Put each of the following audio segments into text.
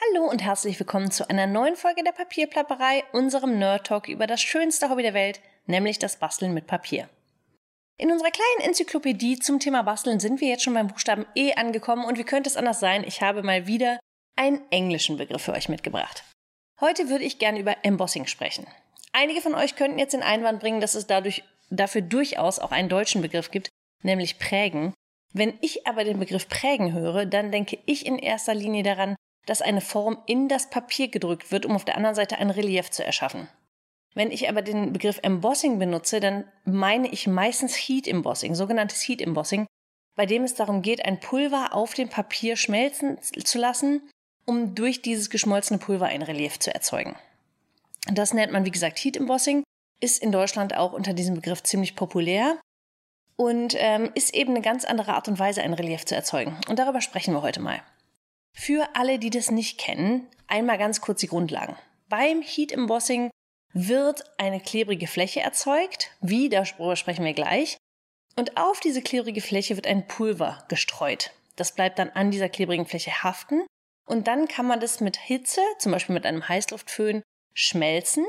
Hallo und herzlich willkommen zu einer neuen Folge der Papierplapperei, unserem Nerd Talk über das schönste Hobby der Welt, nämlich das Basteln mit Papier. In unserer kleinen Enzyklopädie zum Thema Basteln sind wir jetzt schon beim Buchstaben E angekommen und wie könnte es anders sein? Ich habe mal wieder einen englischen Begriff für euch mitgebracht. Heute würde ich gerne über Embossing sprechen. Einige von euch könnten jetzt den Einwand bringen, dass es dadurch, dafür durchaus auch einen deutschen Begriff gibt, nämlich prägen. Wenn ich aber den Begriff prägen höre, dann denke ich in erster Linie daran, dass eine Form in das Papier gedrückt wird, um auf der anderen Seite ein Relief zu erschaffen. Wenn ich aber den Begriff Embossing benutze, dann meine ich meistens Heat Embossing, sogenanntes Heat Embossing, bei dem es darum geht, ein Pulver auf dem Papier schmelzen zu lassen, um durch dieses geschmolzene Pulver ein Relief zu erzeugen. Das nennt man, wie gesagt, Heat Embossing, ist in Deutschland auch unter diesem Begriff ziemlich populär und ähm, ist eben eine ganz andere Art und Weise, ein Relief zu erzeugen. Und darüber sprechen wir heute mal. Für alle, die das nicht kennen, einmal ganz kurz die Grundlagen. Beim Heat Embossing wird eine klebrige Fläche erzeugt, wie, darüber sprechen wir gleich, und auf diese klebrige Fläche wird ein Pulver gestreut. Das bleibt dann an dieser klebrigen Fläche haften und dann kann man das mit Hitze, zum Beispiel mit einem Heißluftföhn, schmelzen,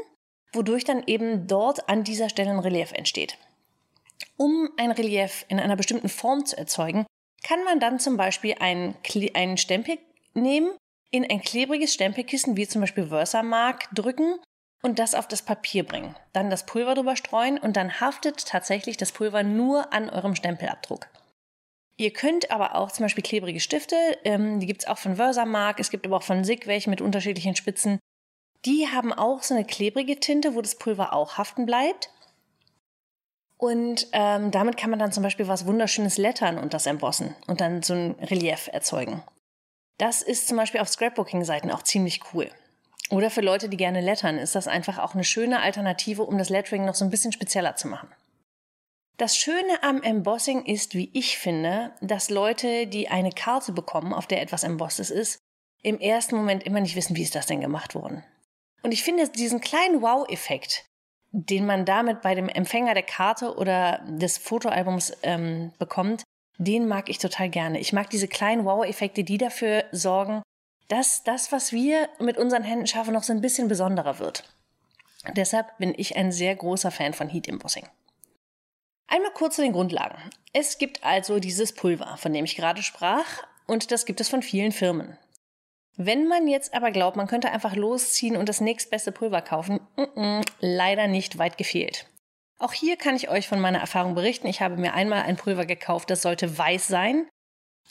wodurch dann eben dort an dieser Stelle ein Relief entsteht. Um ein Relief in einer bestimmten Form zu erzeugen, kann man dann zum Beispiel einen, einen Stempel nehmen, in ein klebriges Stempelkissen wie zum Beispiel Versamark drücken und das auf das Papier bringen. Dann das Pulver drüber streuen und dann haftet tatsächlich das Pulver nur an eurem Stempelabdruck. Ihr könnt aber auch zum Beispiel klebrige Stifte, ähm, die gibt's auch von Versamark, es gibt aber auch von SIG welche mit unterschiedlichen Spitzen. Die haben auch so eine klebrige Tinte, wo das Pulver auch haften bleibt. Und ähm, damit kann man dann zum Beispiel was Wunderschönes lettern und das embossen und dann so ein Relief erzeugen. Das ist zum Beispiel auf Scrapbooking-Seiten auch ziemlich cool. Oder für Leute, die gerne lettern, ist das einfach auch eine schöne Alternative, um das Lettering noch so ein bisschen spezieller zu machen. Das Schöne am Embossing ist, wie ich finde, dass Leute, die eine Karte bekommen, auf der etwas embossed ist, im ersten Moment immer nicht wissen, wie ist das denn gemacht worden. Und ich finde diesen kleinen Wow-Effekt, den man damit bei dem Empfänger der Karte oder des Fotoalbums ähm, bekommt, den mag ich total gerne. Ich mag diese kleinen Wow-Effekte, die dafür sorgen, dass das, was wir mit unseren Händen schaffen, noch so ein bisschen besonderer wird. Deshalb bin ich ein sehr großer Fan von Heat Embossing. Einmal kurz zu den Grundlagen. Es gibt also dieses Pulver, von dem ich gerade sprach, und das gibt es von vielen Firmen. Wenn man jetzt aber glaubt, man könnte einfach losziehen und das nächstbeste Pulver kaufen, mm -mm, leider nicht weit gefehlt. Auch hier kann ich euch von meiner Erfahrung berichten. Ich habe mir einmal ein Pulver gekauft, das sollte weiß sein.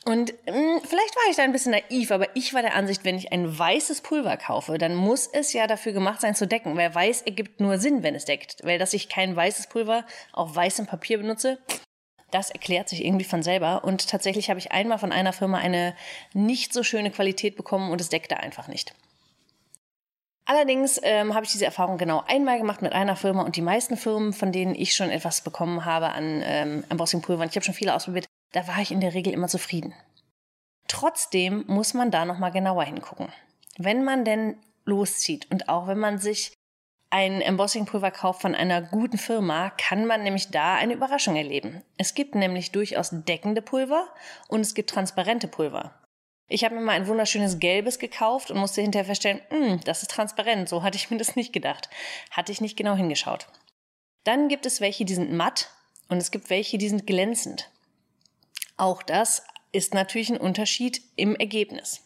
Und mh, hm, vielleicht war ich da ein bisschen naiv, aber ich war der Ansicht, wenn ich ein weißes Pulver kaufe, dann muss es ja dafür gemacht sein zu decken, weil weiß ergibt nur Sinn, wenn es deckt. Weil dass ich kein weißes Pulver auf weißem Papier benutze, das erklärt sich irgendwie von selber. Und tatsächlich habe ich einmal von einer Firma eine nicht so schöne Qualität bekommen und es deckte einfach nicht. Allerdings ähm, habe ich diese Erfahrung genau einmal gemacht mit einer Firma und die meisten Firmen, von denen ich schon etwas bekommen habe an ähm, Embossing-Pulvern, ich habe schon viele ausprobiert, da war ich in der Regel immer zufrieden. Trotzdem muss man da nochmal genauer hingucken. Wenn man denn loszieht und auch wenn man sich ein Embossing-Pulver kauft von einer guten Firma, kann man nämlich da eine Überraschung erleben. Es gibt nämlich durchaus deckende Pulver und es gibt transparente Pulver. Ich habe mir mal ein wunderschönes gelbes gekauft und musste hinterher feststellen, hm, das ist transparent. So hatte ich mir das nicht gedacht. Hatte ich nicht genau hingeschaut. Dann gibt es welche, die sind matt und es gibt welche, die sind glänzend. Auch das ist natürlich ein Unterschied im Ergebnis.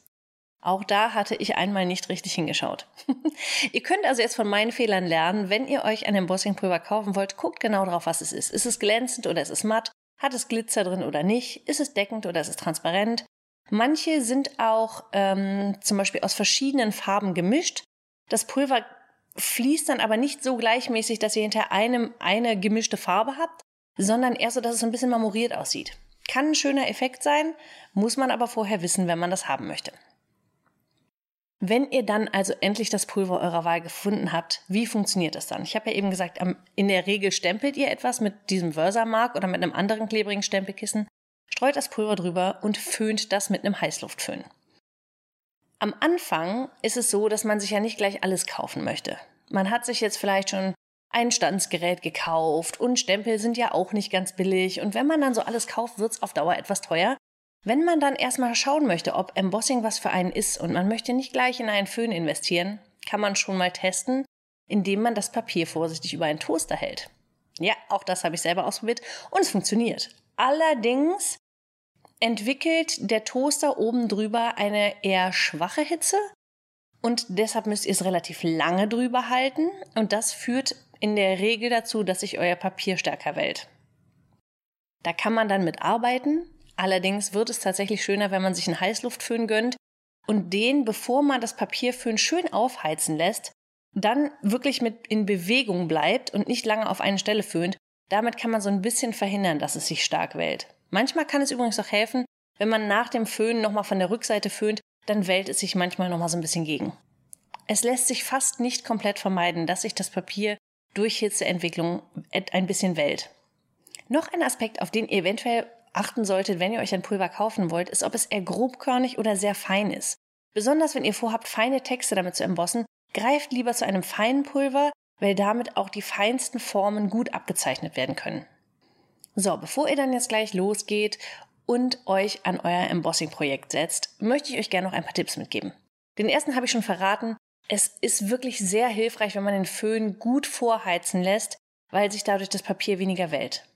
Auch da hatte ich einmal nicht richtig hingeschaut. ihr könnt also jetzt von meinen Fehlern lernen. Wenn ihr euch ein Embossing-Pulver kaufen wollt, guckt genau drauf, was es ist. Ist es glänzend oder ist es matt? Hat es Glitzer drin oder nicht? Ist es deckend oder ist es transparent? Manche sind auch ähm, zum Beispiel aus verschiedenen Farben gemischt. Das Pulver fließt dann aber nicht so gleichmäßig, dass ihr hinter einem eine gemischte Farbe habt, sondern eher so, dass es ein bisschen marmoriert aussieht. Kann ein schöner Effekt sein, muss man aber vorher wissen, wenn man das haben möchte. Wenn ihr dann also endlich das Pulver eurer Wahl gefunden habt, wie funktioniert das dann? Ich habe ja eben gesagt, in der Regel stempelt ihr etwas mit diesem Versamark oder mit einem anderen klebrigen Stempelkissen streut das Pulver drüber und föhnt das mit einem Heißluftföhn. Am Anfang ist es so, dass man sich ja nicht gleich alles kaufen möchte. Man hat sich jetzt vielleicht schon ein Standsgerät gekauft und Stempel sind ja auch nicht ganz billig und wenn man dann so alles kauft, wird's auf Dauer etwas teuer. Wenn man dann erstmal schauen möchte, ob Embossing was für einen ist und man möchte nicht gleich in einen Föhn investieren, kann man schon mal testen, indem man das Papier vorsichtig über einen Toaster hält. Ja, auch das habe ich selber ausprobiert und es funktioniert. Allerdings entwickelt der Toaster oben drüber eine eher schwache Hitze und deshalb müsst ihr es relativ lange drüber halten und das führt in der Regel dazu, dass sich euer Papier stärker wellt. Da kann man dann mit arbeiten, Allerdings wird es tatsächlich schöner, wenn man sich einen Heißluftföhn gönnt und den, bevor man das Papierföhn schön aufheizen lässt, dann wirklich mit in Bewegung bleibt und nicht lange auf eine Stelle föhnt. Damit kann man so ein bisschen verhindern, dass es sich stark wellt. Manchmal kann es übrigens auch helfen, wenn man nach dem Föhnen nochmal von der Rückseite föhnt, dann wellt es sich manchmal nochmal so ein bisschen gegen. Es lässt sich fast nicht komplett vermeiden, dass sich das Papier durch Hitzeentwicklung ein bisschen wellt. Noch ein Aspekt, auf den ihr eventuell achten solltet, wenn ihr euch ein Pulver kaufen wollt, ist, ob es eher grobkörnig oder sehr fein ist. Besonders wenn ihr vorhabt, feine Texte damit zu embossen, greift lieber zu einem feinen Pulver, weil damit auch die feinsten Formen gut abgezeichnet werden können. So, bevor ihr dann jetzt gleich losgeht und euch an euer Embossing-Projekt setzt, möchte ich euch gerne noch ein paar Tipps mitgeben. Den ersten habe ich schon verraten. Es ist wirklich sehr hilfreich, wenn man den Föhn gut vorheizen lässt, weil sich dadurch das Papier weniger wellt.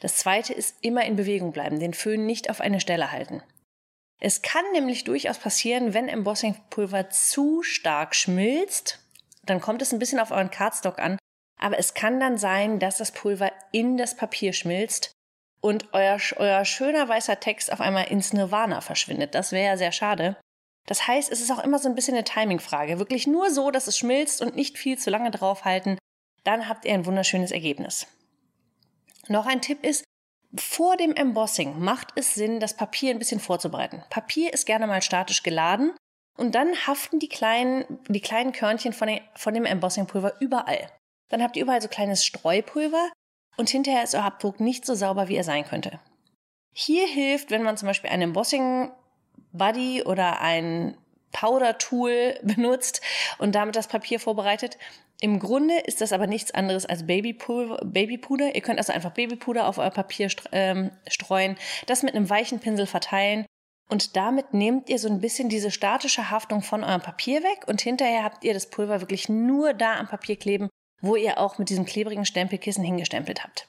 Das zweite ist immer in Bewegung bleiben, den Föhn nicht auf eine Stelle halten. Es kann nämlich durchaus passieren, wenn Embossingpulver zu stark schmilzt, dann kommt es ein bisschen auf euren Cardstock an, aber es kann dann sein, dass das Pulver in das Papier schmilzt und euer, euer schöner weißer Text auf einmal ins Nirvana verschwindet. Das wäre ja sehr schade. Das heißt, es ist auch immer so ein bisschen eine Timingfrage. Wirklich nur so, dass es schmilzt und nicht viel zu lange draufhalten. Dann habt ihr ein wunderschönes Ergebnis. Noch ein Tipp ist, vor dem Embossing macht es Sinn, das Papier ein bisschen vorzubereiten. Papier ist gerne mal statisch geladen und dann haften die kleinen, die kleinen Körnchen von, den, von dem Embossingpulver überall. Dann habt ihr überall so kleines Streupulver und hinterher ist euer Abdruck nicht so sauber, wie er sein könnte. Hier hilft, wenn man zum Beispiel einen Embossing Buddy oder ein Powder Tool benutzt und damit das Papier vorbereitet, im Grunde ist das aber nichts anderes als Babypuder. Babypuder. Ihr könnt also einfach Babypuder auf euer Papier ähm, streuen, das mit einem weichen Pinsel verteilen und damit nehmt ihr so ein bisschen diese statische Haftung von eurem Papier weg und hinterher habt ihr das Pulver wirklich nur da am Papier kleben, wo ihr auch mit diesem klebrigen Stempelkissen hingestempelt habt.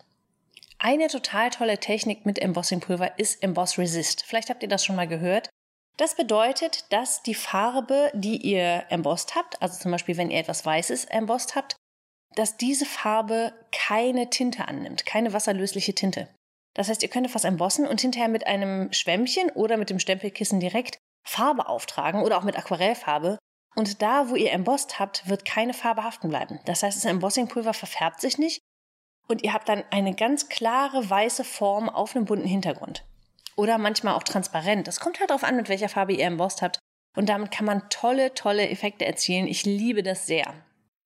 Eine total tolle Technik mit Embossingpulver ist Emboss Resist. Vielleicht habt ihr das schon mal gehört. Das bedeutet, dass die Farbe, die ihr embossed habt, also zum Beispiel wenn ihr etwas Weißes embossed habt, dass diese Farbe keine Tinte annimmt, keine wasserlösliche Tinte. Das heißt, ihr könnt etwas embossen und hinterher mit einem Schwämmchen oder mit dem Stempelkissen direkt Farbe auftragen oder auch mit Aquarellfarbe. Und da, wo ihr embossed habt, wird keine Farbe haften bleiben. Das heißt, das Embossingpulver verfärbt sich nicht und ihr habt dann eine ganz klare weiße Form auf einem bunten Hintergrund. Oder manchmal auch transparent. Das kommt halt darauf an, mit welcher Farbe ihr embossed habt. Und damit kann man tolle, tolle Effekte erzielen. Ich liebe das sehr.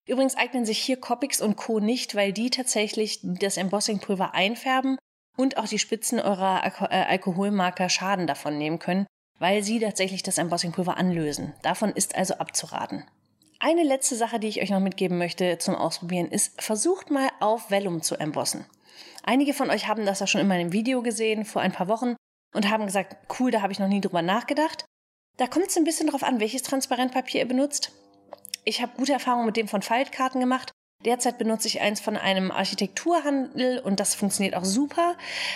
Übrigens eignen sich hier Copics und Co. nicht, weil die tatsächlich das Embossingpulver einfärben und auch die Spitzen eurer Alko äh, Alkoholmarker Schaden davon nehmen können, weil sie tatsächlich das Embossingpulver anlösen. Davon ist also abzuraten. Eine letzte Sache, die ich euch noch mitgeben möchte zum Ausprobieren, ist, versucht mal auf Vellum zu embossen. Einige von euch haben das ja schon in meinem Video gesehen vor ein paar Wochen und haben gesagt, cool, da habe ich noch nie drüber nachgedacht. Da kommt es ein bisschen drauf an, welches Transparentpapier ihr benutzt. Ich habe gute Erfahrungen mit dem von Faltkarten gemacht. Derzeit benutze ich eins von einem Architekturhandel und das funktioniert auch super.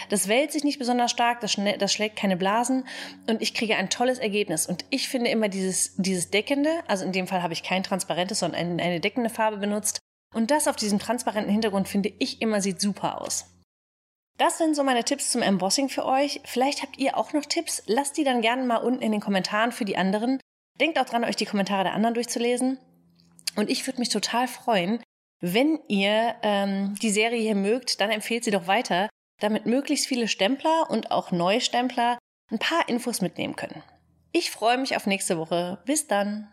Das wellt sich nicht besonders stark, das, das, schlägt keine Blasen und ich kriege ein tolles Ergebnis. Und ich finde immer dieses, dieses deckende, also in dem Fall habe ich kein transparentes, sondern eine, eine deckende Farbe benutzt. Und das auf diesem transparenten Hintergrund finde ich immer sieht super aus. Das sind so meine Tipps zum Embossing für euch. Vielleicht habt ihr auch noch Tipps. Lasst die dann gerne mal unten in den Kommentaren für die anderen. Denkt auch dran, euch die Kommentare der anderen durchzulesen. Und ich würde mich total freuen, wenn ihr ähm, die Serie hier mögt, dann empfehlt sie doch weiter, damit möglichst viele Stempler und auch Neustempler ein paar Infos mitnehmen können. Ich freue mich auf nächste Woche. Bis dann.